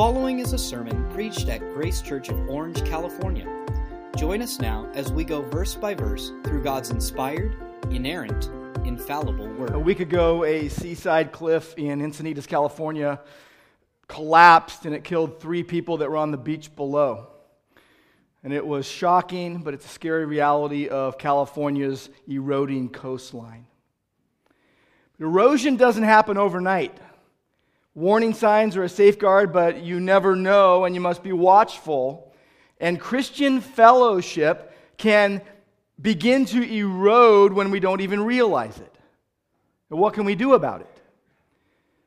following is a sermon preached at Grace Church of Orange, California. Join us now as we go verse by verse through God's inspired, inerrant, infallible Word. A week ago, a seaside cliff in Encinitas, California collapsed and it killed three people that were on the beach below. And it was shocking, but it's a scary reality of California's eroding coastline. Erosion doesn't happen overnight. Warning signs are a safeguard, but you never know, and you must be watchful. And Christian fellowship can begin to erode when we don't even realize it. And what can we do about it?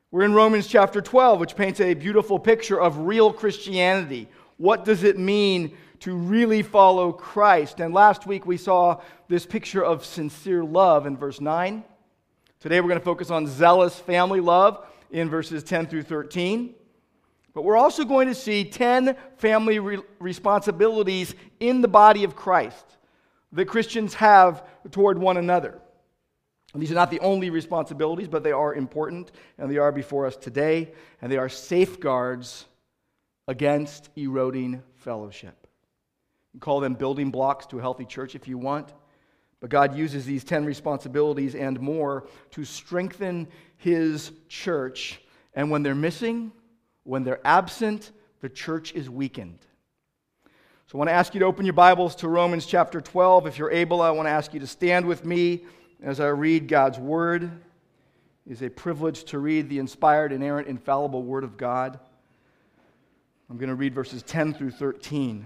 We're in Romans chapter 12, which paints a beautiful picture of real Christianity. What does it mean to really follow Christ? And last week we saw this picture of sincere love in verse 9. Today we're going to focus on zealous family love in verses 10 through 13. But we're also going to see 10 family re- responsibilities in the body of Christ that Christians have toward one another. These are not the only responsibilities, but they are important, and they are before us today, and they are safeguards against eroding fellowship. You call them building blocks to a healthy church if you want, but God uses these 10 responsibilities and more to strengthen His church. And when they're missing, when they're absent, the church is weakened. So I want to ask you to open your Bibles to Romans chapter 12. If you're able, I want to ask you to stand with me as I read God's Word. It is a privilege to read the inspired, inerrant, infallible Word of God. I'm going to read verses 10 through 13.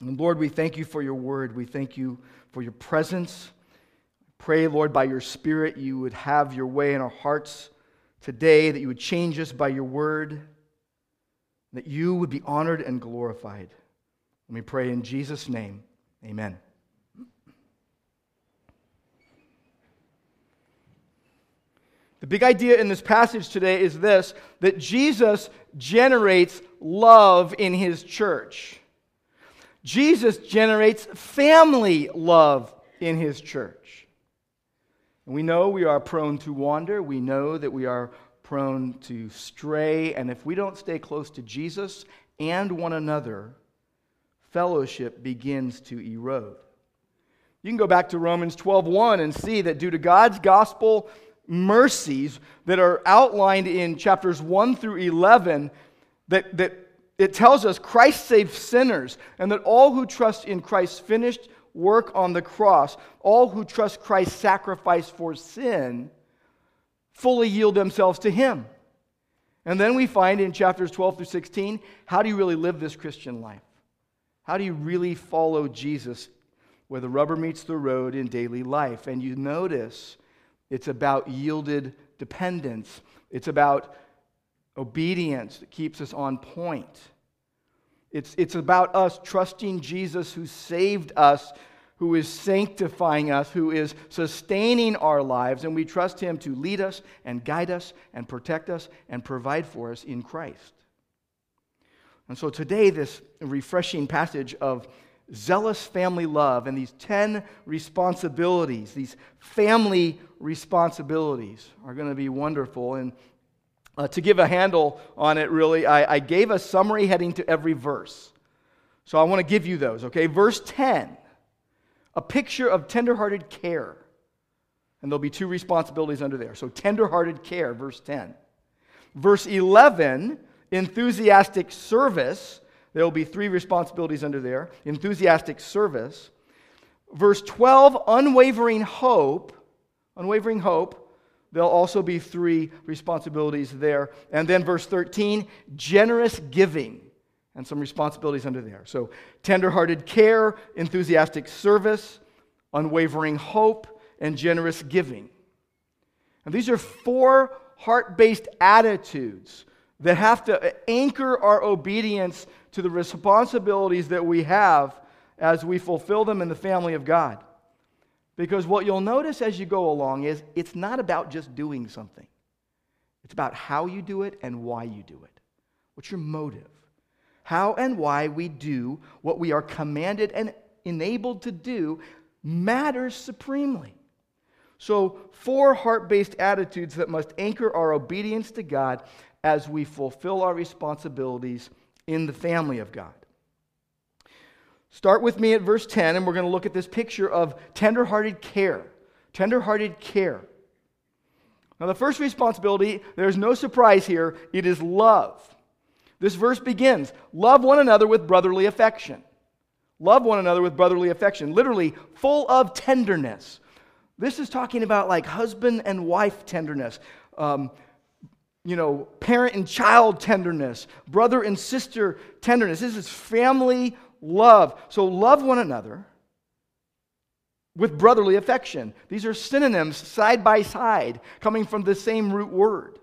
And Lord, we thank you for your word. We thank you for your presence. Pray, Lord, by your Spirit, you would have your way in our hearts today, that you would change us by your word, that you would be honored and glorified. And we pray in Jesus' name. Amen. The big idea in this passage today is this that Jesus generates love in his church. Jesus generates family love in his church. We know we are prone to wander. We know that we are prone to stray. And if we don't stay close to Jesus and one another, fellowship begins to erode. You can go back to Romans 12:1 and see that due to God's gospel mercies that are outlined in chapters 1 through 11 that, that it tells us Christ saves sinners and that all who trust in Christ's finished work on the cross, all who trust Christ's sacrifice for sin, fully yield themselves to Him. And then we find in chapters 12 through 16 how do you really live this Christian life? How do you really follow Jesus where the rubber meets the road in daily life? And you notice it's about yielded dependence, it's about obedience that keeps us on point. It's, it's about us trusting Jesus who saved us, who is sanctifying us, who is sustaining our lives, and we trust him to lead us and guide us and protect us and provide for us in Christ. And so today, this refreshing passage of zealous family love and these 10 responsibilities, these family responsibilities, are going to be wonderful. And uh, to give a handle on it, really, I, I gave a summary heading to every verse. So I want to give you those, okay? Verse 10, a picture of tenderhearted care. And there'll be two responsibilities under there. So, tenderhearted care, verse 10. Verse 11, enthusiastic service. There will be three responsibilities under there enthusiastic service. Verse 12, unwavering hope. Unwavering hope. There'll also be three responsibilities there. And then verse 13, generous giving, and some responsibilities under there. So, tenderhearted care, enthusiastic service, unwavering hope, and generous giving. And these are four heart based attitudes that have to anchor our obedience to the responsibilities that we have as we fulfill them in the family of God. Because what you'll notice as you go along is it's not about just doing something, it's about how you do it and why you do it. What's your motive? How and why we do what we are commanded and enabled to do matters supremely. So, four heart based attitudes that must anchor our obedience to God as we fulfill our responsibilities in the family of God. Start with me at verse 10, and we're going to look at this picture of tenderhearted care. Tenderhearted care. Now, the first responsibility, there's no surprise here, it is love. This verse begins Love one another with brotherly affection. Love one another with brotherly affection, literally, full of tenderness. This is talking about like husband and wife tenderness. Um, you know, parent and child tenderness, brother and sister tenderness. This is family love. So love one another with brotherly affection. These are synonyms side by side coming from the same root word.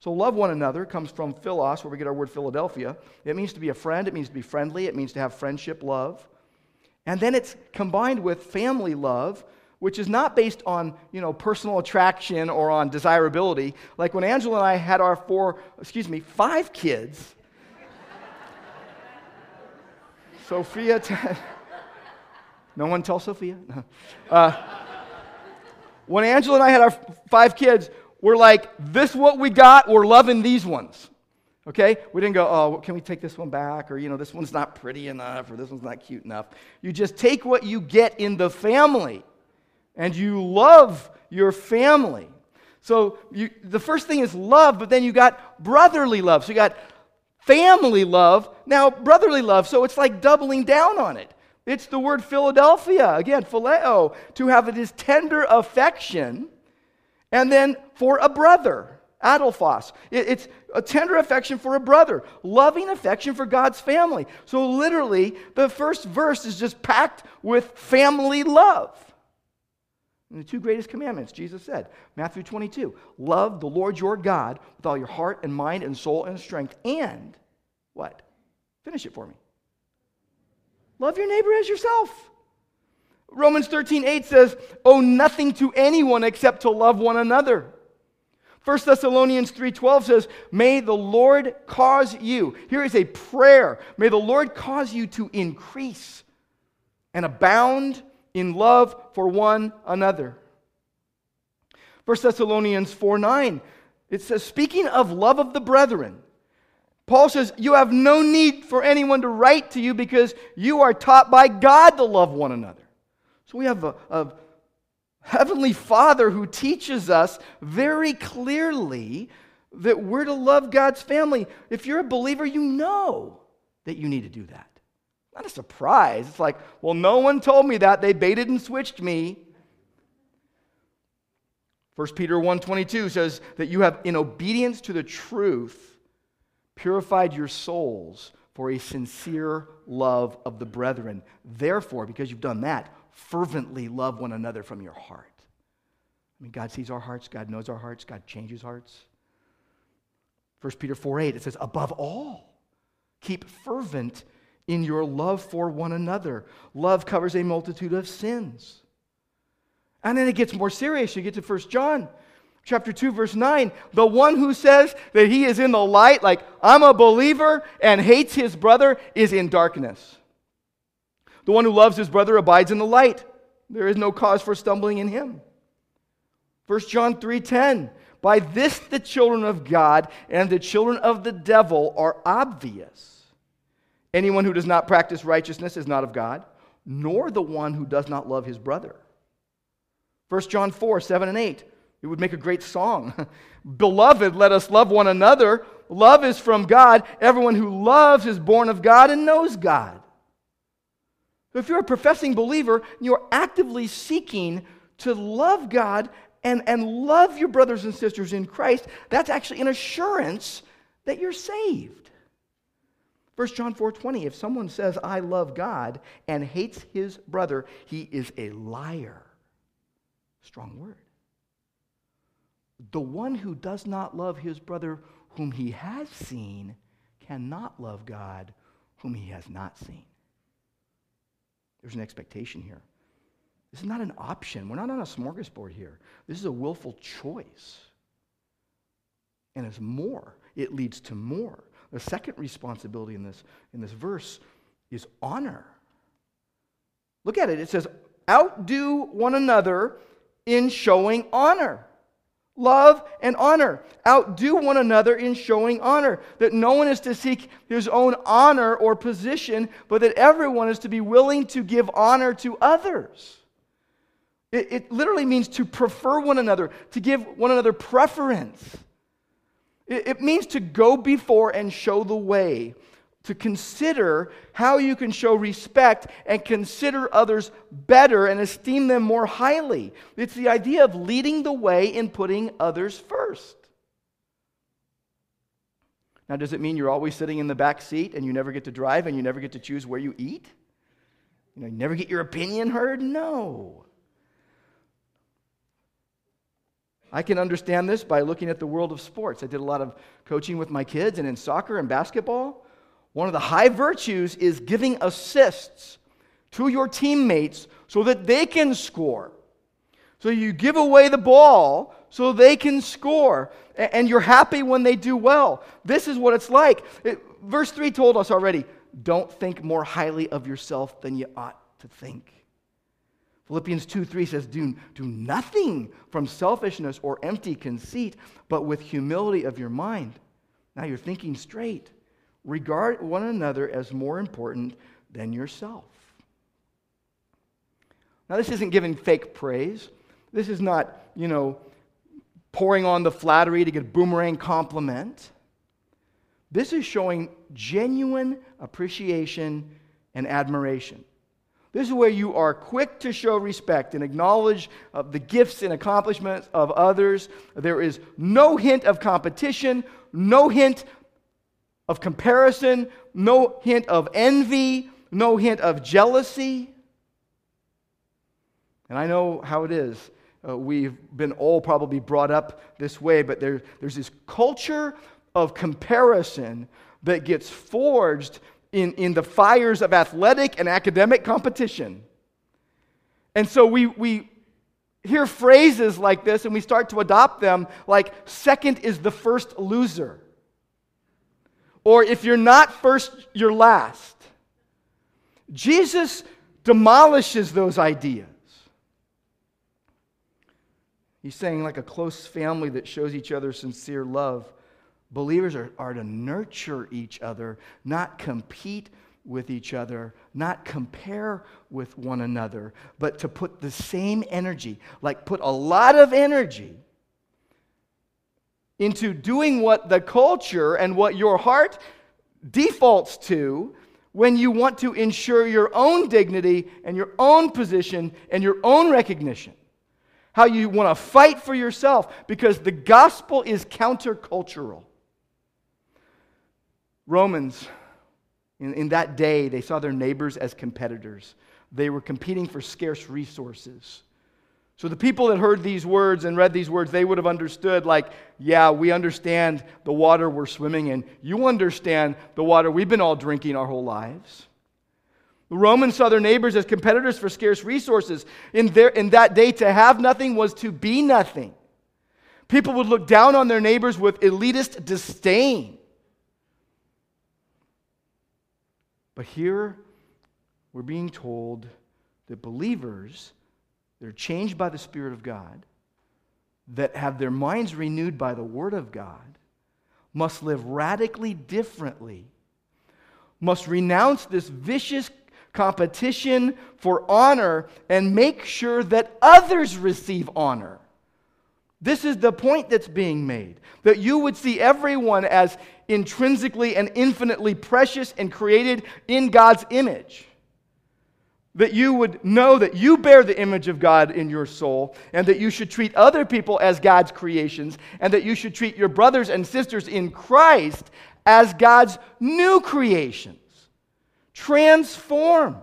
So love one another comes from philos, where we get our word Philadelphia. It means to be a friend, it means to be friendly, it means to have friendship love. And then it's combined with family love, which is not based on you know personal attraction or on desirability like when angela and i had our four excuse me five kids sophia t- no one tell sophia? Uh, when angela and i had our five kids we're like this what we got? We're loving these ones. Okay? We didn't go oh can we take this one back? Or you know this one's not pretty enough or this one's not cute enough. You just take what you get in the family and you love your family. So you, the first thing is love, but then you got brotherly love. So you got family love, now brotherly love. So it's like doubling down on it. It's the word Philadelphia, again, phileo, to have this tender affection, and then for a brother, adelphos. It's a tender affection for a brother, loving affection for God's family. So literally, the first verse is just packed with family love. And the two greatest commandments, Jesus said, Matthew 22, love the Lord your God with all your heart and mind and soul and strength. And what? Finish it for me. Love your neighbor as yourself. Romans 13, 8 says, owe nothing to anyone except to love one another. 1 Thessalonians 3:12 says, "May the Lord cause you." Here is a prayer. May the Lord cause you to increase and abound in love for one another. 1 Thessalonians 4 9, it says, speaking of love of the brethren, Paul says, You have no need for anyone to write to you because you are taught by God to love one another. So we have a, a heavenly Father who teaches us very clearly that we're to love God's family. If you're a believer, you know that you need to do that. Not a surprise. It's like, well, no one told me that. They baited and switched me. 1 Peter 1:22 says that you have in obedience to the truth purified your souls for a sincere love of the brethren. Therefore, because you've done that, fervently love one another from your heart. I mean, God sees our hearts, God knows our hearts, God changes hearts. 1 Peter 4 8, it says, above all, keep fervent in your love for one another. Love covers a multitude of sins. And then it gets more serious. You get to 1 John chapter 2 verse 9. The one who says that he is in the light like I'm a believer and hates his brother is in darkness. The one who loves his brother abides in the light. There is no cause for stumbling in him. 1 John 3:10 By this the children of God and the children of the devil are obvious. Anyone who does not practice righteousness is not of God, nor the one who does not love his brother. 1 John 4, 7 and 8. It would make a great song. Beloved, let us love one another. Love is from God. Everyone who loves is born of God and knows God. So if you're a professing believer, you're actively seeking to love God and, and love your brothers and sisters in Christ. That's actually an assurance that you're saved. 1 John 4:20 if someone says I love God and hates his brother he is a liar. Strong word. The one who does not love his brother whom he has seen cannot love God whom he has not seen. There's an expectation here. This is not an option. We're not on a smorgasbord here. This is a willful choice. And it's more, it leads to more. The second responsibility in this, in this verse is honor. Look at it. It says, outdo one another in showing honor. Love and honor. Outdo one another in showing honor. That no one is to seek his own honor or position, but that everyone is to be willing to give honor to others. It, it literally means to prefer one another, to give one another preference. It, means to go before and show the way to consider how you can show respect and consider others better and esteem them more highly. It's the idea of leading the way in putting others first. Now, does it mean you're always sitting in the back seat and you never get to drive and you never get to choose where you eat? You know, you never get your opinion heard? No. I can understand this by looking at the world of sports. I did a lot of coaching with my kids, and in soccer and basketball, one of the high virtues is giving assists to your teammates so that they can score. So you give away the ball so they can score, and you're happy when they do well. This is what it's like. It, verse 3 told us already don't think more highly of yourself than you ought to think. Philippians 2 3 says, do, do nothing from selfishness or empty conceit, but with humility of your mind. Now you're thinking straight. Regard one another as more important than yourself. Now, this isn't giving fake praise. This is not, you know, pouring on the flattery to get a boomerang compliment. This is showing genuine appreciation and admiration. This is where you are quick to show respect and acknowledge the gifts and accomplishments of others. There is no hint of competition, no hint of comparison, no hint of envy, no hint of jealousy. And I know how it is. Uh, we've been all probably brought up this way, but there, there's this culture of comparison that gets forged in, in the fires of athletic and academic competition. And so we, we hear phrases like this and we start to adopt them like, second is the first loser. Or if you're not first, you're last. Jesus demolishes those ideas. He's saying, like a close family that shows each other sincere love, believers are, are to nurture each other, not compete with each other, not compare with one another, but to put the same energy, like put a lot of energy into doing what the culture and what your heart defaults to when you want to ensure your own dignity and your own position and your own recognition. How you want to fight for yourself because the gospel is countercultural. Romans, in, in that day, they saw their neighbors as competitors. They were competing for scarce resources. So the people that heard these words and read these words, they would have understood, like, yeah, we understand the water we're swimming in. You understand the water we've been all drinking our whole lives. The Romans saw their neighbors as competitors for scarce resources. In, their, in that day, to have nothing was to be nothing. People would look down on their neighbors with elitist disdain. But here, we're being told that believers they're changed by the Spirit of God, that have their minds renewed by the Word of God, must live radically differently, must renounce this vicious competition for honor and make sure that others receive honor. This is the point that's being made that you would see everyone as intrinsically and infinitely precious and created in God's image that you would know that you bear the image of God in your soul, and that you should treat other people as God's creations, and that you should treat your brothers and sisters in Christ as God's new creations, transformed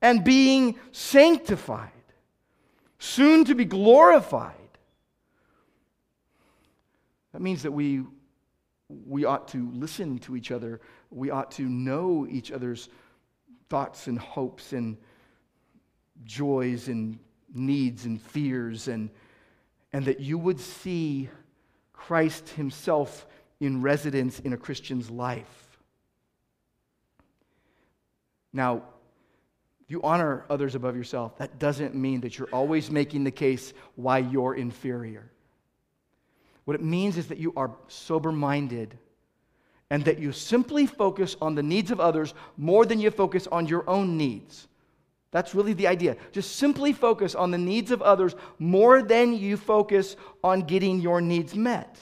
and being sanctified, soon to be glorified. That means that we, we ought to listen to each other. We ought to know each other's thoughts and hopes and joys and needs and fears, and, and that you would see Christ Himself in residence in a Christian's life. Now, you honor others above yourself, that doesn't mean that you're always making the case why you're inferior. What it means is that you are sober minded and that you simply focus on the needs of others more than you focus on your own needs. That's really the idea. Just simply focus on the needs of others more than you focus on getting your needs met.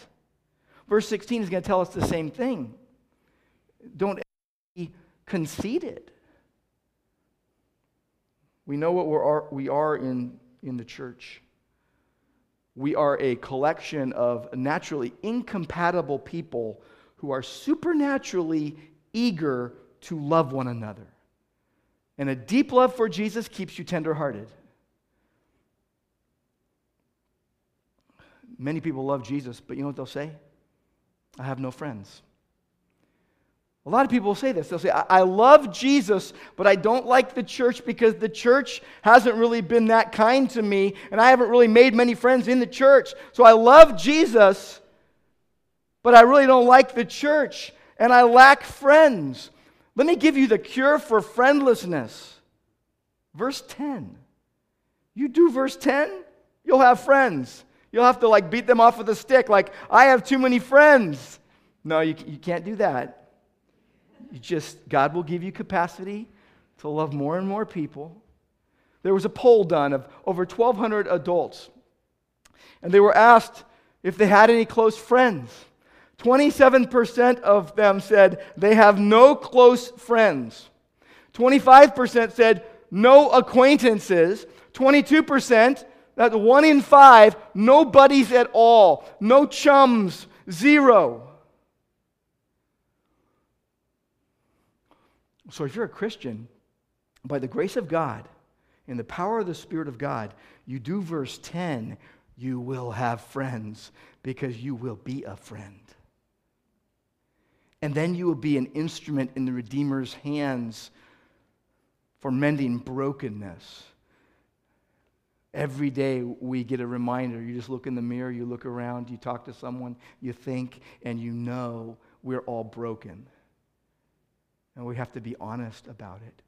Verse 16 is going to tell us the same thing. Don't be conceited. We know what we're, we are in, in the church. We are a collection of naturally incompatible people who are supernaturally eager to love one another. And a deep love for Jesus keeps you tenderhearted. Many people love Jesus, but you know what they'll say? I have no friends. A lot of people will say this. They'll say, I, love Jesus, but I don't like the church because the church hasn't really been that kind to me, and I haven't really made many friends in the church. So I love Jesus, but I really don't like the church, and I lack friends. Let me give you the cure for friendlessness. Verse 10. You do verse 10, you'll have friends. You'll have to like beat them off with a stick, like, I have too many friends. No, you, you can't do that. You just, God will give you capacity to love more and more people. There was a poll done of over 1,200 adults, and they were asked if they had any close friends. 27% of them said they have no close friends. 25% said no acquaintances. 22%, that's one in five, no buddies at all, no chums, zero. So if you're a Christian, by the grace of God, in the power of the Spirit of God, you do verse 10, you will have friends because you will be a friend. And then you will be an instrument in the Redeemer's hands for mending brokenness. Every day we get a reminder. You just look in the mirror, you look around, you talk to someone, you think, and you know we're all broken. And we have to be honest about it.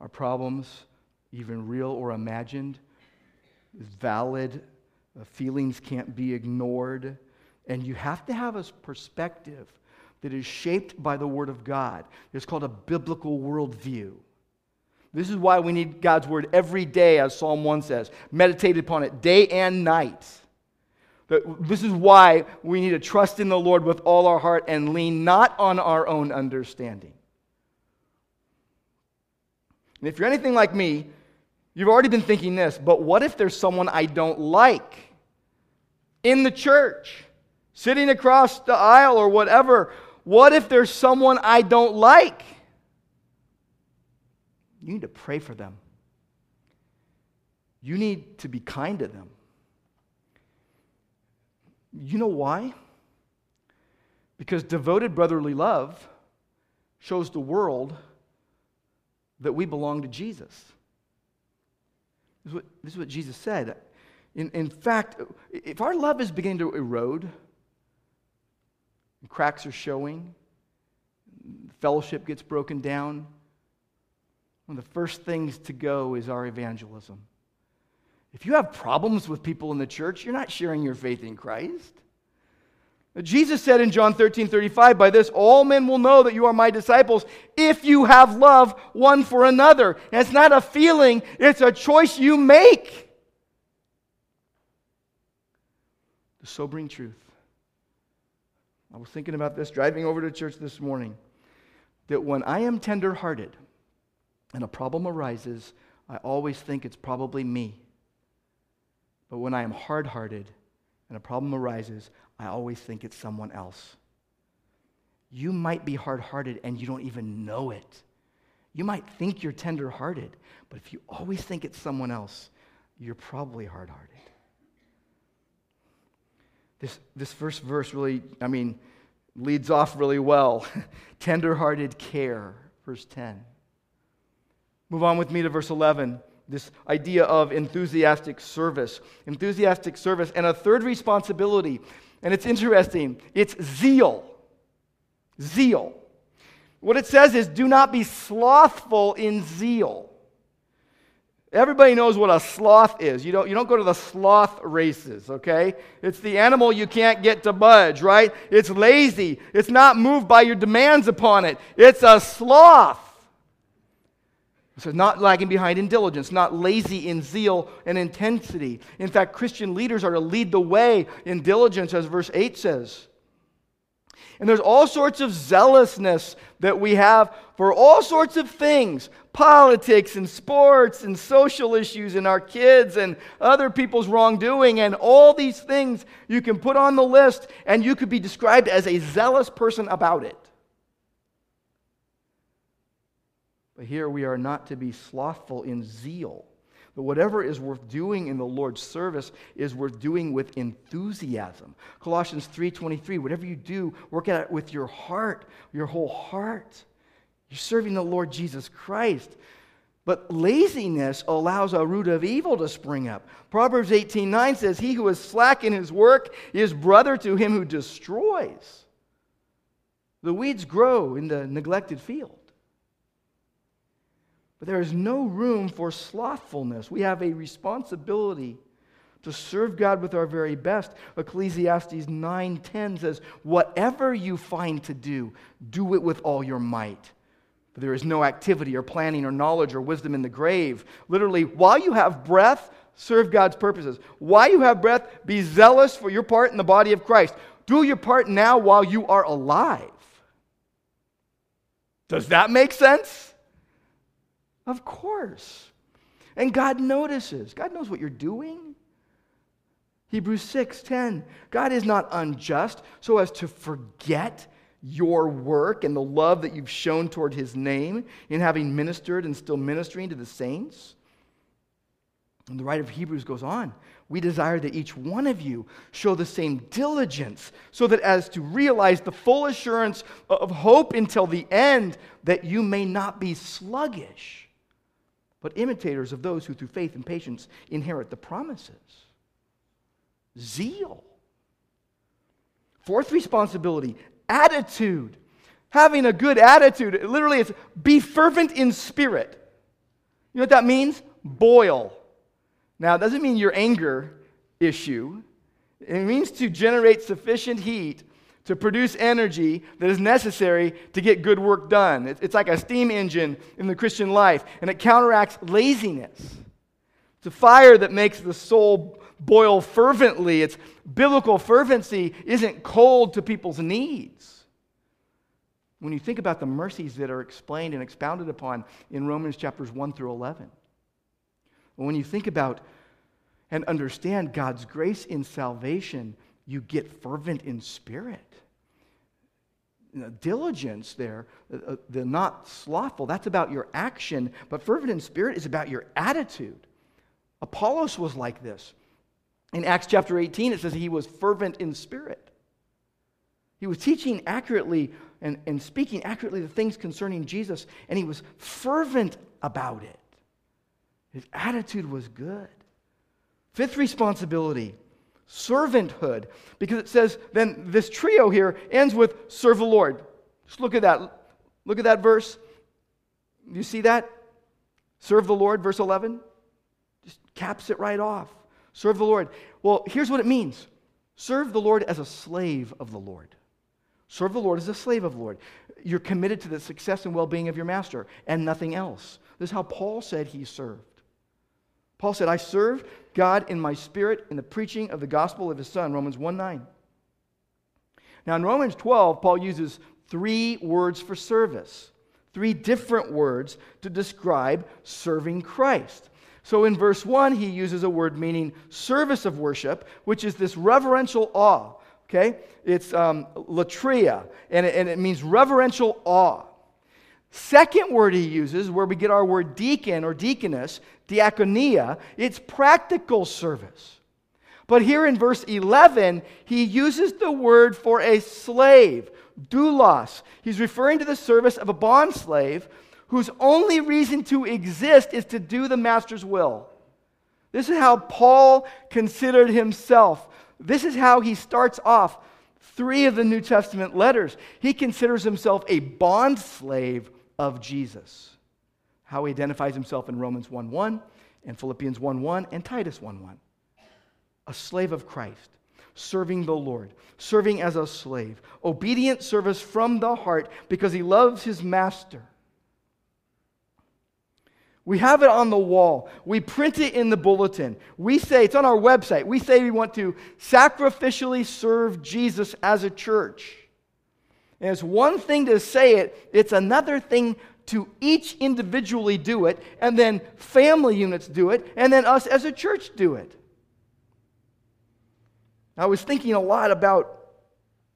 Our problems, even real or imagined, is valid. The feelings can't be ignored. And you have to have a perspective that is shaped by the Word of God. It's called a biblical worldview. This is why we need God's Word every day, as Psalm 1 says. Meditate upon it day and night. This is why we need to trust in the Lord with all our heart and lean not on our own understanding. And if you're anything like me, you've already been thinking this, but what if there's someone I don't like in the church, sitting across the aisle or whatever? What if there's someone I don't like? You need to pray for them. You need to be kind to them. You know why? Because devoted brotherly love shows the world that we belong to Jesus. This is what, this is what Jesus said. In, in fact, if our love is beginning to erode, cracks are showing, fellowship gets broken down, one of the first things to go is our evangelism. If you have problems with people in the church, you're not sharing your faith in Christ. Jesus said in John 13 35, By this all men will know that you are my disciples if you have love one for another. And it's not a feeling, it's a choice you make. The sobering truth. I was thinking about this driving over to church this morning that when I am tenderhearted and a problem arises, I always think it's probably me. But when I am hard hearted and a problem arises, I always think it's someone else. You might be hard hearted and you don't even know it. You might think you're tender hearted, but if you always think it's someone else, you're probably hard hearted. This, this first verse really, I mean, leads off really well. tender hearted care, verse 10. Move on with me to verse 11. This idea of enthusiastic service. Enthusiastic service. And a third responsibility. And it's interesting it's zeal. Zeal. What it says is do not be slothful in zeal. Everybody knows what a sloth is. You don't, you don't go to the sloth races, okay? It's the animal you can't get to budge, right? It's lazy. It's not moved by your demands upon it. It's a sloth. So, not lagging behind in diligence, not lazy in zeal and intensity. In fact, Christian leaders are to lead the way in diligence, as verse 8 says. And there's all sorts of zealousness that we have for all sorts of things politics and sports and social issues and our kids and other people's wrongdoing and all these things you can put on the list and you could be described as a zealous person about it. But here we are not to be slothful in zeal. But whatever is worth doing in the Lord's service is worth doing with enthusiasm. Colossians 3:23, whatever you do, work at it with your heart, your whole heart. You're serving the Lord Jesus Christ. But laziness allows a root of evil to spring up. Proverbs 18:9 says, "He who is slack in his work is brother to him who destroys." The weeds grow in the neglected field. But there is no room for slothfulness. We have a responsibility to serve God with our very best. Ecclesiastes 9:10 says, "Whatever you find to do, do it with all your might." For there is no activity or planning or knowledge or wisdom in the grave. Literally, while you have breath, serve God's purposes. While you have breath, be zealous for your part in the body of Christ. Do your part now while you are alive. Does that make sense? Of course. And God notices. God knows what you're doing. Hebrews 6:10. God is not unjust so as to forget your work and the love that you've shown toward his name in having ministered and still ministering to the saints. And the writer of Hebrews goes on. We desire that each one of you show the same diligence, so that as to realize the full assurance of hope until the end, that you may not be sluggish but imitators of those who through faith and patience inherit the promises. Zeal. Fourth responsibility attitude. Having a good attitude. Literally, it's be fervent in spirit. You know what that means? Boil. Now, it doesn't mean your anger issue, it means to generate sufficient heat to produce energy that is necessary to get good work done. It's like a steam engine in the Christian life, and it counteracts laziness. It's a fire that makes the soul boil fervently. It's biblical fervency isn't cold to people's needs. When you think about the mercies that are explained and expounded upon in Romans chapters 1 through 11, when you think about and understand God's grace in salvation, you get fervent in spirit. Diligence there, uh, uh, the not slothful, that's about your action, but fervent in spirit is about your attitude. Apollos was like this. In Acts chapter 18, it says he was fervent in spirit. He was teaching accurately and, and speaking accurately the things concerning Jesus, and he was fervent about it. His attitude was good. Fifth responsibility servanthood. Because it says, then this trio here ends with serve the Lord. Just look at that. Look at that verse. You see that? Serve the Lord, verse 11. Just caps it right off. Serve the Lord. Well, here's what it means serve the Lord as a slave of the Lord. Serve the Lord as a slave of the Lord. You're committed to the success and well being of your master and nothing else. This is how Paul said he served. Paul said, I serve God in my spirit in the preaching of the gospel of his Son, Romans 1 9. Now, in Romans 12, Paul uses three words for service, three different words to describe serving Christ. So in verse 1, he uses a word meaning service of worship, which is this reverential awe. Okay? It's um, latria, and it, and it means reverential awe. Second word he uses, where we get our word deacon or deaconess, diaconia, it's practical service. But here in verse 11, he uses the word for a slave, doulos. He's referring to the service of a bond slave whose only reason to exist is to do the master's will. This is how Paul considered himself. This is how he starts off three of the New Testament letters. He considers himself a bond slave of Jesus. How he identifies himself in Romans 1 1 and Philippians 1 1 and Titus 1 1 a slave of Christ, serving the Lord, serving as a slave, obedient service from the heart because he loves his master. We have it on the wall. We print it in the bulletin. We say, it's on our website. We say we want to sacrificially serve Jesus as a church. And it's one thing to say it, it's another thing to each individually do it, and then family units do it, and then us as a church do it. I was thinking a lot about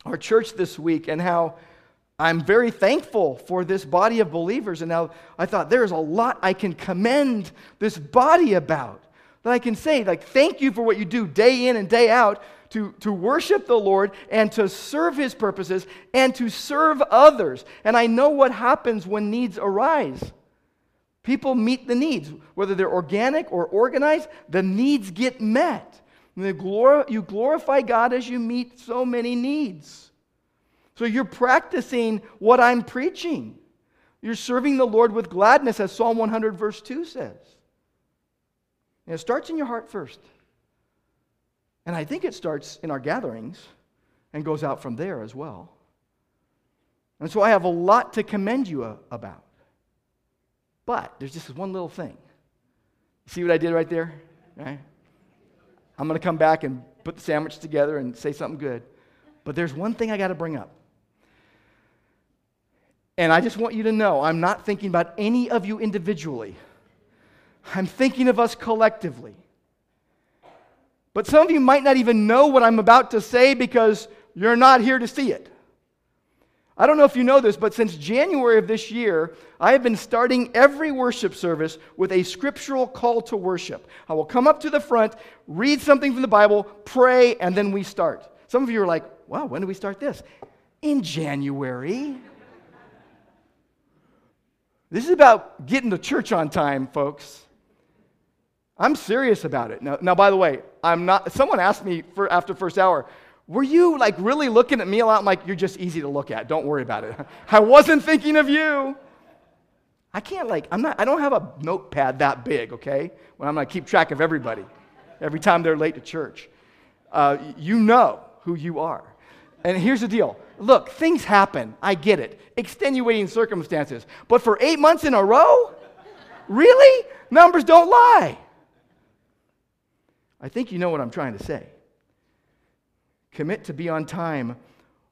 our church this week and how I'm very thankful for this body of believers. And now I thought there's a lot I can commend this body about. That I can say, like, thank you for what you do day in and day out to, to worship the Lord and to serve his purposes and to serve others. And I know what happens when needs arise. People meet the needs, whether they're organic or organized, the needs get met. You glorify God as you meet so many needs. So you're practicing what I'm preaching. You're serving the Lord with gladness, as Psalm 100, verse 2 says. And it starts in your heart first. And I think it starts in our gatherings and goes out from there as well. And so I have a lot to commend you about. But there's just one little thing. See what I did right there? Right? I'm going to come back and put the sandwich together and say something good. But there's one thing I got to bring up. And I just want you to know I'm not thinking about any of you individually, I'm thinking of us collectively. But some of you might not even know what I'm about to say because you're not here to see it. I don't know if you know this, but since January of this year, I have been starting every worship service with a scriptural call to worship. I will come up to the front, read something from the Bible, pray, and then we start. Some of you are like, wow, when do we start this? In January. This is about getting to church on time, folks. I'm serious about it. Now, now by the way, I'm not, someone asked me for, after first hour, were you like really looking at me a lot? I'm like, you're just easy to look at. Don't worry about it. I wasn't thinking of you. I can't like, I'm not, I don't have a notepad that big, okay? When I'm gonna keep track of everybody every time they're late to church. Uh, you know who you are. And here's the deal. Look, things happen. I get it. Extenuating circumstances. But for eight months in a row? Really? Numbers don't lie. I think you know what I'm trying to say. Commit to be on time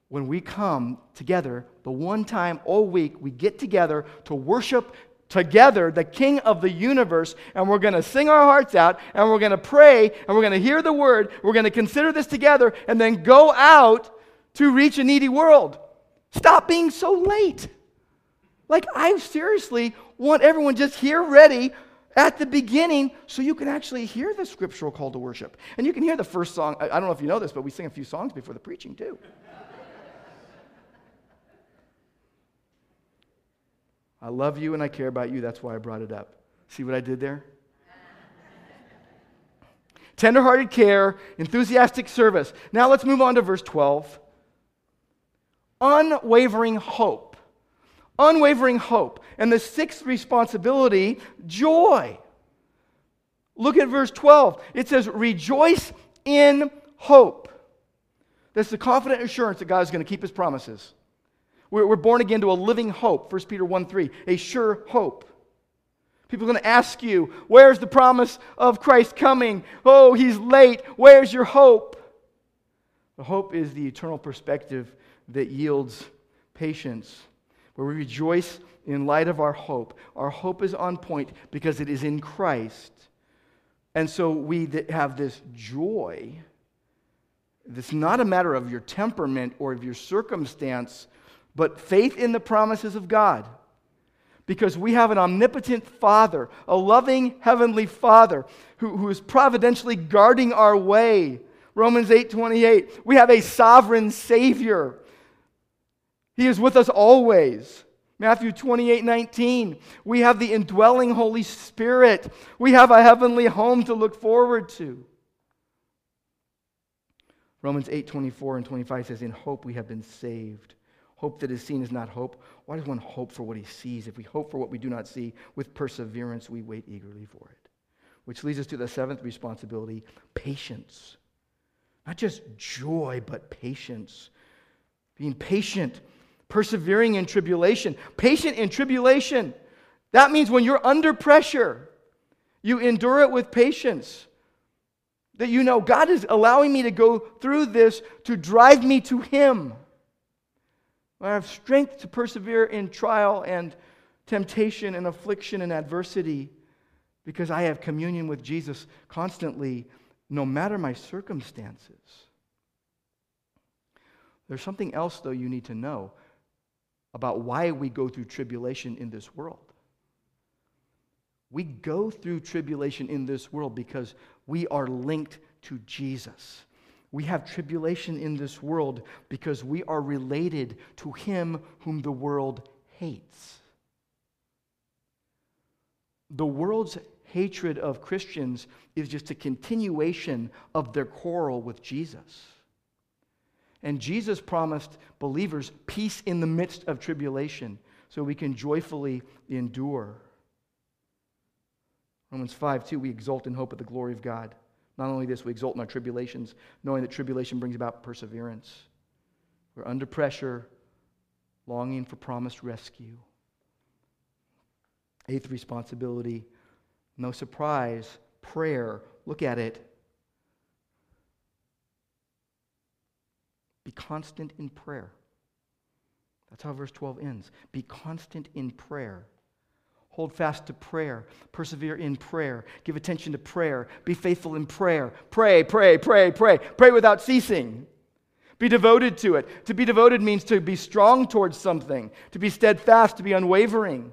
when we come together, the one time all week we get together to worship together the King of the universe, and we're going to sing our hearts out, and we're going to pray, and we're going to hear the word, we're going to consider this together, and then go out to reach a needy world. Stop being so late. Like, I seriously want everyone just here ready at the beginning so you can actually hear the scriptural call to worship. And you can hear the first song. I, don't know if you know this, but we sing a few songs before the preaching, too. I love you and I care about you. That's why I brought it up. See what I did there? Tenderhearted care, enthusiastic service. Now let's move on to verse 12. Unwavering hope unwavering hope. And the sixth responsibility, joy. Look at verse 12. It says, Rejoice in hope. That's the confident assurance that God is going to keep his promises. We're, born again to a living hope, 1 Peter 1 3, a sure hope. People are going to ask you, Where's the promise of Christ coming? Oh, he's late. Where's your hope? The hope is the eternal perspective that yields patience where we rejoice in light of our hope. Our hope is on point because it is in Christ. And so we have this joy. It's not a matter of your temperament or of your circumstance, but faith in the promises of God. Because we have an omnipotent Father, a loving heavenly Father who, who is providentially guarding our way Romans 8 28. We have a sovereign Savior. He is with us always. Matthew 28 19. We have the indwelling Holy Spirit. We have a heavenly home to look forward to. Romans 8 24 and 25 says, In hope we have been saved. Hope that is seen is not hope. Why does one hope for what he sees? If we hope for what we do not see, with perseverance we wait eagerly for it. Which leads us to the seventh responsibility patience. Not just joy, but patience. Being patient, persevering in tribulation. Patient in tribulation. That means when you're under pressure, you endure it with patience. That you know God is allowing me to go through this to drive me to Him. I have strength to persevere in trial and temptation and affliction and adversity because I have communion with Jesus constantly, no matter my circumstances. There's something else, though, you need to know about why we go through tribulation in this world. We go through tribulation in this world because we are linked to Jesus. We have tribulation in this world because we are related to him whom the world hates. The world's hatred of Christians is just a continuation of their quarrel with Jesus. And Jesus promised believers peace in the midst of tribulation so we can joyfully endure. Romans 5 2, we exult in hope of the glory of God. Not only this, we exult in our tribulations, knowing that tribulation brings about perseverance. We're under pressure, longing for promised rescue. Eighth responsibility, no surprise, prayer. Look at it. Be constant in prayer. That's how verse 12 ends. Be constant in prayer. Hold fast to prayer. Persevere in prayer. Give attention to prayer. Be faithful in prayer. Pray, pray, pray, pray. Pray without ceasing. Be devoted to it. To be devoted means to be strong towards something, to be steadfast, to be unwavering.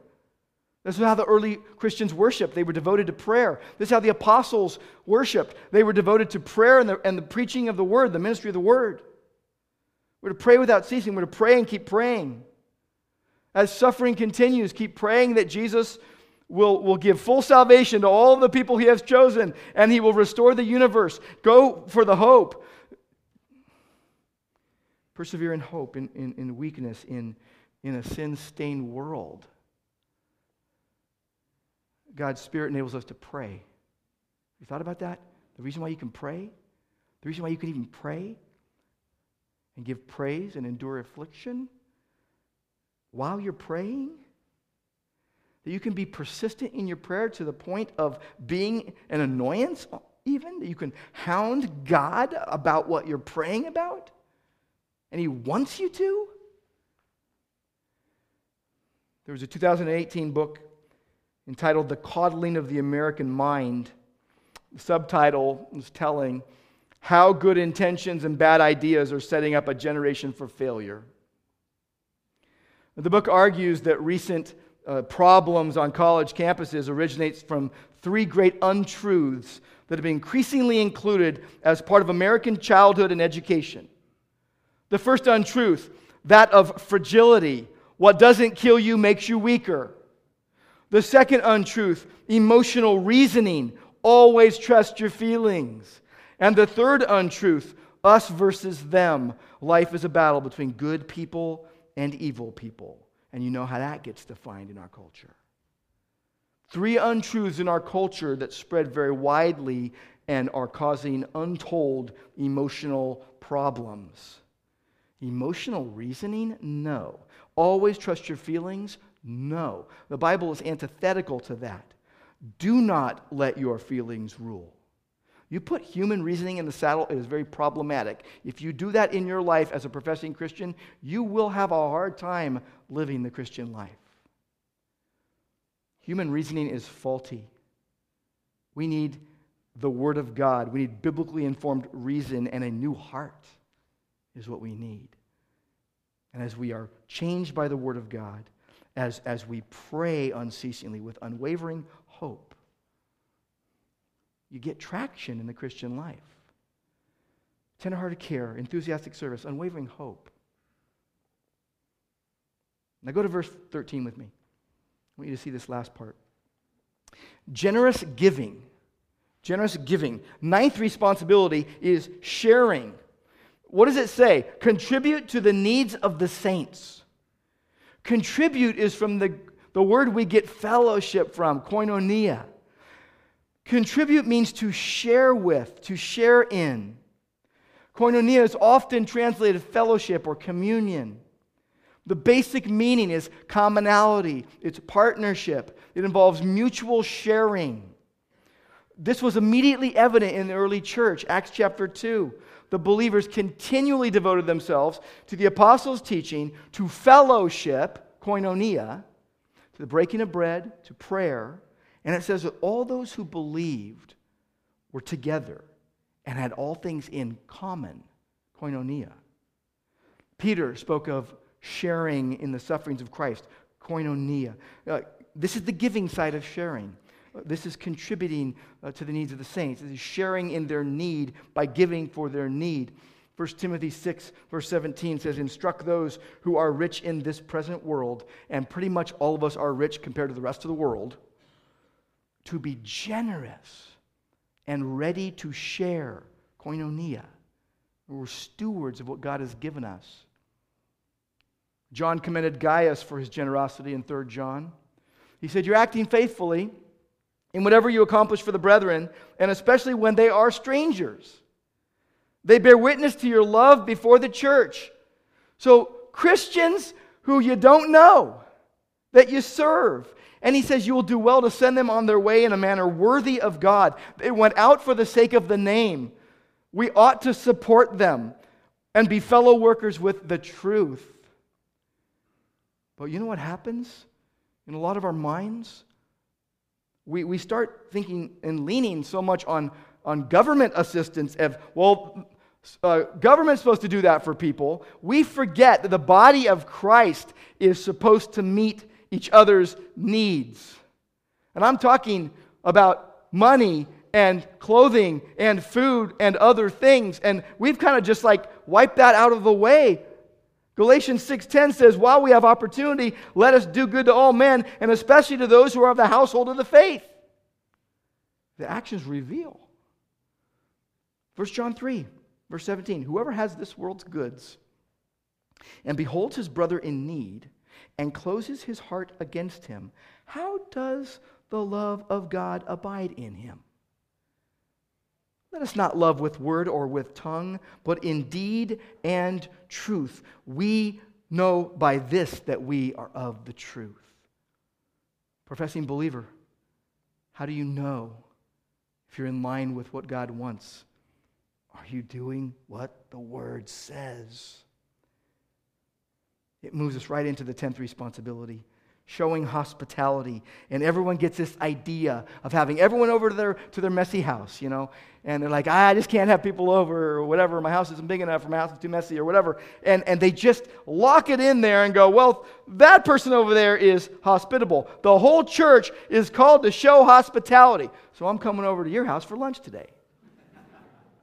This is how the early Christians worshiped. They were devoted to prayer. This is how the apostles worshiped. They were devoted to prayer and the, and the preaching of the word, the ministry of the word. We're to pray without ceasing. We're to pray and keep praying. As suffering continues, keep praying that Jesus will, will give full salvation to all the people he has chosen and he will restore the universe. Go for the hope. Persevere in hope, in, in, in weakness, in, in a sin stained world. God's Spirit enables us to pray. You thought about that? The reason why you can pray? The reason why you can even pray and give praise and endure affliction? while you're praying? That you can be persistent in your prayer to the point of being an annoyance, even? That you can hound God about what you're praying about? And He wants you to? There was a 2018 book entitled The Coddling of the American Mind. The subtitle was telling how good intentions and bad ideas are setting up a generation for failure. The book argues that recent uh, problems on college campuses originates from three great untruths that have been increasingly included as part of American childhood and education. The first untruth, that of fragility. What doesn't kill you makes you weaker. The second untruth, emotional reasoning. Always trust your feelings. And the third untruth, us versus them. Life is a battle between good people and evil people. And you know how that gets defined in our culture. Three untruths in our culture that spread very widely and are causing untold emotional problems. Emotional reasoning? No. Always trust your feelings? No. The Bible is antithetical to that. Do not let your feelings rule. You put human reasoning in the saddle, it is very problematic. If you do that in your life as a professing Christian, you will have a hard time living the Christian life. Human reasoning is faulty. We need the Word of God. We need biblically informed reason and a new heart, is what we need. And as we are changed by the Word of God, as, as we pray unceasingly with unwavering hope, you get traction in the Christian life. tenderhearted care, enthusiastic service, unwavering hope. Now go to verse 13 with me. I want you to see this last part. Generous giving. Generous giving. Ninth responsibility is sharing. What does it say? Contribute to the needs of the saints. Contribute is from the, the word we get fellowship from, koinonia. Contribute means to share with, to share in. Koinonia is often translated fellowship or communion. The basic meaning is commonality, it's partnership, it involves mutual sharing. This was immediately evident in the early church, Acts chapter 2. The believers continually devoted themselves to the apostles' teaching, to fellowship, koinonia, to the breaking of bread, to prayer. And it says that all those who believed were together and had all things in common, koinonia. Peter spoke of sharing in the sufferings of Christ, koinonia. Uh, this is the giving side of sharing. Uh, this is contributing uh, to the needs of the saints. This is sharing in their need by giving for their need. 1 Timothy 6, verse 17 says, Instruct those who are rich in this present world, and pretty much all of us are rich compared to the rest of the world, to be generous and ready to share. Koinonia. We're stewards of what God has given us. John commended Gaius for his generosity in 3 John. He said, You're acting faithfully in whatever you accomplish for the brethren, and especially when they are strangers. They bear witness to your love before the church. So, Christians who you don't know, that you serve. And he says, You will do well to send them on their way in a manner worthy of God. They went out for the sake of the name. We ought to support them and be fellow workers with the truth. But you know what happens in a lot of our minds? We, we start thinking and leaning so much on, on government assistance of, well, uh, government's supposed to do that for people. We forget that the body of Christ is supposed to meet each other's needs. And I'm talking about money and clothing and food and other things. And we've kind of just like wiped that out of the way Galatians 6:10 says, "While we have opportunity, let us do good to all men, and especially to those who are of the household of the faith." The actions reveal. 1 John 3, verse 17, "Whoever has this world's goods and beholds his brother in need and closes his heart against him, how does the love of God abide in him?" Let us not love with word or with tongue, but in deed and truth. We know by this that we are of the truth. Professing believer, how do you know if you're in line with what God wants? Are you doing what the Word says? It moves us right into the 10th responsibility showing hospitality. And everyone gets this idea of having everyone over to their, to their messy house, you know. And they're like, ah, I just can't have people over or whatever. My house isn't big enough or my house is too messy or whatever. And, and they just lock it in there and go, well, that person over there is hospitable. The whole church is called to show hospitality. So I'm coming over to your house for lunch today.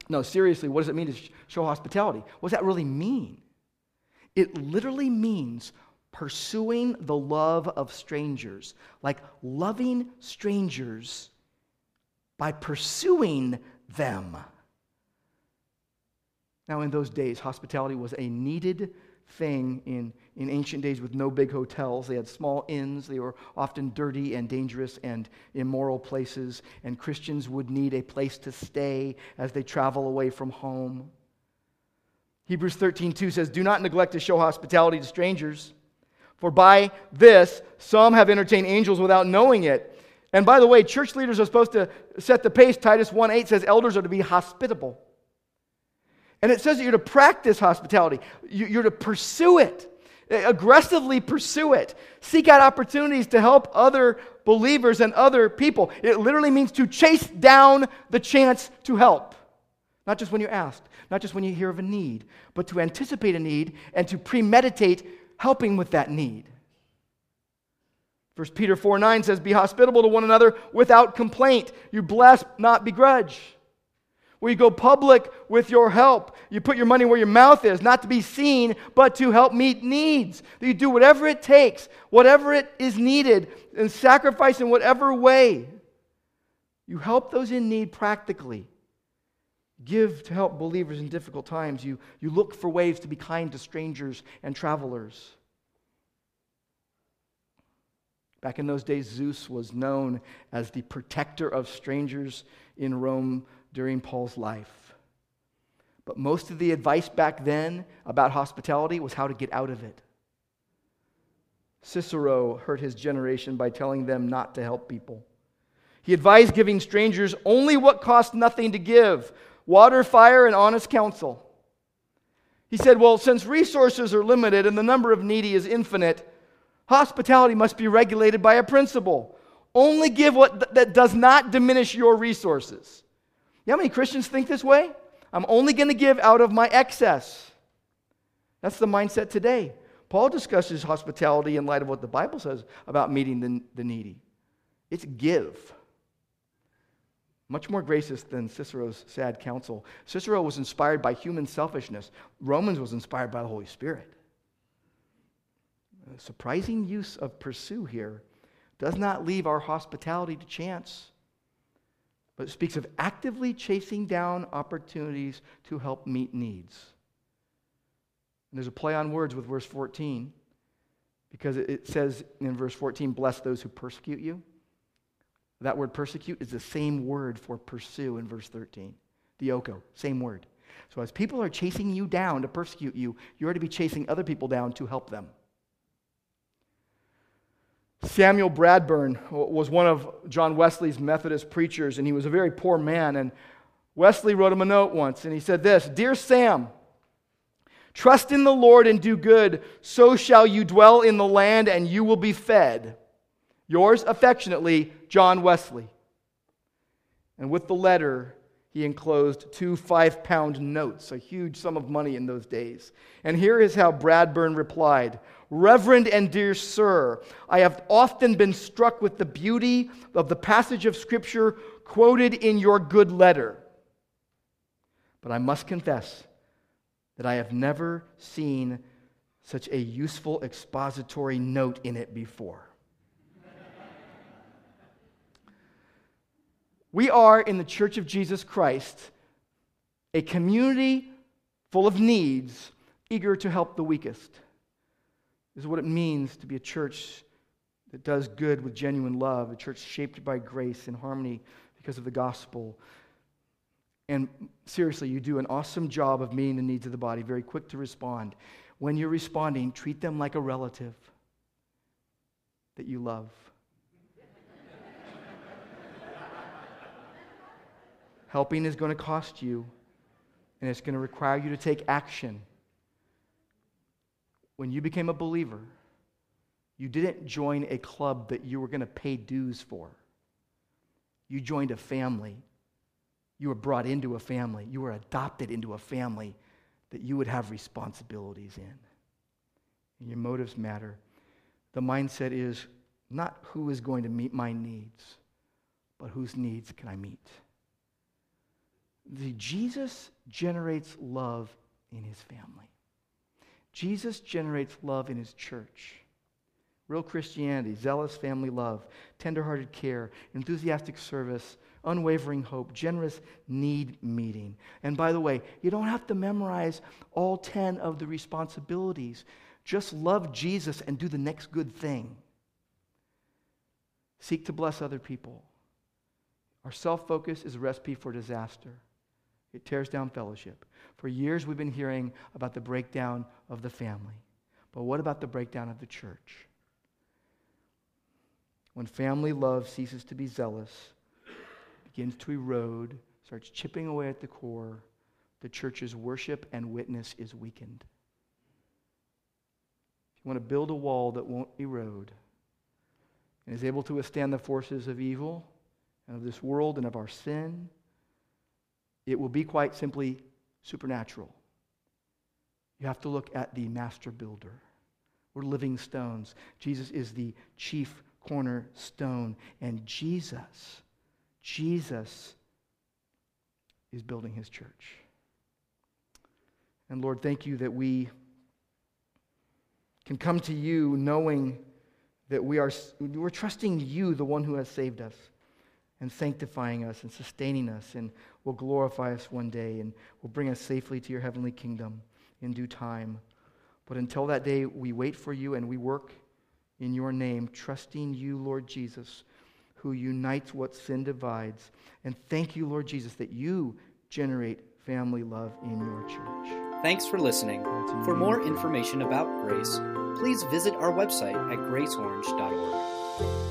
no, seriously, what does it mean to show hospitality? What does that really mean? It literally means pursuing the love of strangers, like loving strangers by pursuing them. Now, in those days, hospitality was a needed thing in, in ancient days with no big hotels. They had small inns. They were often dirty and dangerous and immoral places, and Christians would need a place to stay as they travel away from home. Hebrews 13, 2 says, Do not neglect to show hospitality to strangers for by this, some have entertained angels without knowing it. And by the way, church leaders are supposed to set the pace. Titus 1 8 says elders are to be hospitable. And it says that you're to practice hospitality, you're to pursue it, aggressively pursue it. Seek out opportunities to help other believers and other people. It literally means to chase down the chance to help. Not just when you're asked, not just when you hear of a need, but to anticipate a need and to premeditate helping with that need. 1 Peter 4 9 says, Be hospitable to one another without complaint. You bless, not begrudge. where you go public with your help. You put your money where your mouth is, not to be seen, but to help meet needs. That you do whatever it takes, whatever it is needed, and sacrifice in whatever way. You help those in need practically. Give to help believers in difficult times. You, you look for ways to be kind to strangers and travelers. Back in those days, Zeus was known as the protector of strangers in Rome during Paul's life. But most of the advice back then about hospitality was how to get out of it. Cicero hurt his generation by telling them not to help people. He advised giving strangers only what cost nothing to give water, fire, and honest counsel. He said, Well, since resources are limited and the number of needy is infinite, Hospitality must be regulated by a principle. Only give what th- that does not diminish your resources. You know how many Christians think this way? I'm only going to give out of my excess. That's the mindset today. Paul discusses hospitality in light of what the Bible says about meeting the, the needy. It's give. Much more gracious than Cicero's sad counsel. Cicero was inspired by human selfishness, Romans was inspired by the Holy Spirit surprising use of pursue here does not leave our hospitality to chance, but it speaks of actively chasing down opportunities to help meet needs. And there's a play on words with verse 14 because it says in verse 14, bless those who persecute you. That word persecute is the same word for pursue in verse 13. Dioko, same word. So as people are chasing you down to persecute you, you are to be chasing other people down to help them. Samuel Bradburn was one of John Wesley's Methodist preachers, and he was a very poor man. And Wesley wrote him a note once, and he said this Dear Sam, trust in the Lord and do good, so shall you dwell in the land, and you will be fed. Yours affectionately, John Wesley. And with the letter, he enclosed two five pound notes, a huge sum of money in those days. And here is how Bradburn replied Reverend and dear sir, I have often been struck with the beauty of the passage of Scripture quoted in your good letter. But I must confess that I have never seen such a useful expository note in it before. We are in the Church of Jesus Christ a community full of needs, eager to help the weakest. This is what it means to be a church that does good with genuine love, a church shaped by grace and harmony because of the gospel. And seriously, you do an awesome job of meeting the needs of the body, very quick to respond. When you're responding, treat them like a relative that you love. Helping is going to cost you, and it's going to require you to take action. When you became a believer, you didn't join a club that you were going to pay dues for. You joined a family. You were brought into a family. You were adopted into a family that you would have responsibilities in. And your motives matter. The mindset is not who is going to meet my needs, but whose needs can I meet? The Jesus generates love in his family. Jesus generates love in his church. Real Christianity, zealous family love, tenderhearted care, enthusiastic service, unwavering hope, generous need meeting. And by the way, you don't have to memorize all 10 of the responsibilities. Just love Jesus and do the next good thing. Seek to bless other people. Our self focus is a recipe for disaster. It tears down fellowship. For years, we've been hearing about the breakdown of the family. But what about the breakdown of the church? When family love ceases to be zealous, begins to erode, starts chipping away at the core, the church's worship and witness is weakened. If you want to build a wall that won't erode and is able to withstand the forces of evil and of this world and of our sin, it will be quite simply supernatural. You have to look at the master builder. We're living stones. Jesus is the chief cornerstone. And Jesus, Jesus is building his church. And Lord, thank you that we can come to you knowing that we are we're trusting you, the one who has saved us and sanctifying us and sustaining us and will glorify us one day and will bring us safely to your heavenly kingdom in due time. But until that day, we wait for you and we work in your name, trusting you, Lord Jesus, who unites what sin divides. And thank you, Lord Jesus, that you generate family love in your church. Thanks for listening. For more information about Grace, please visit our website at graceorange.org.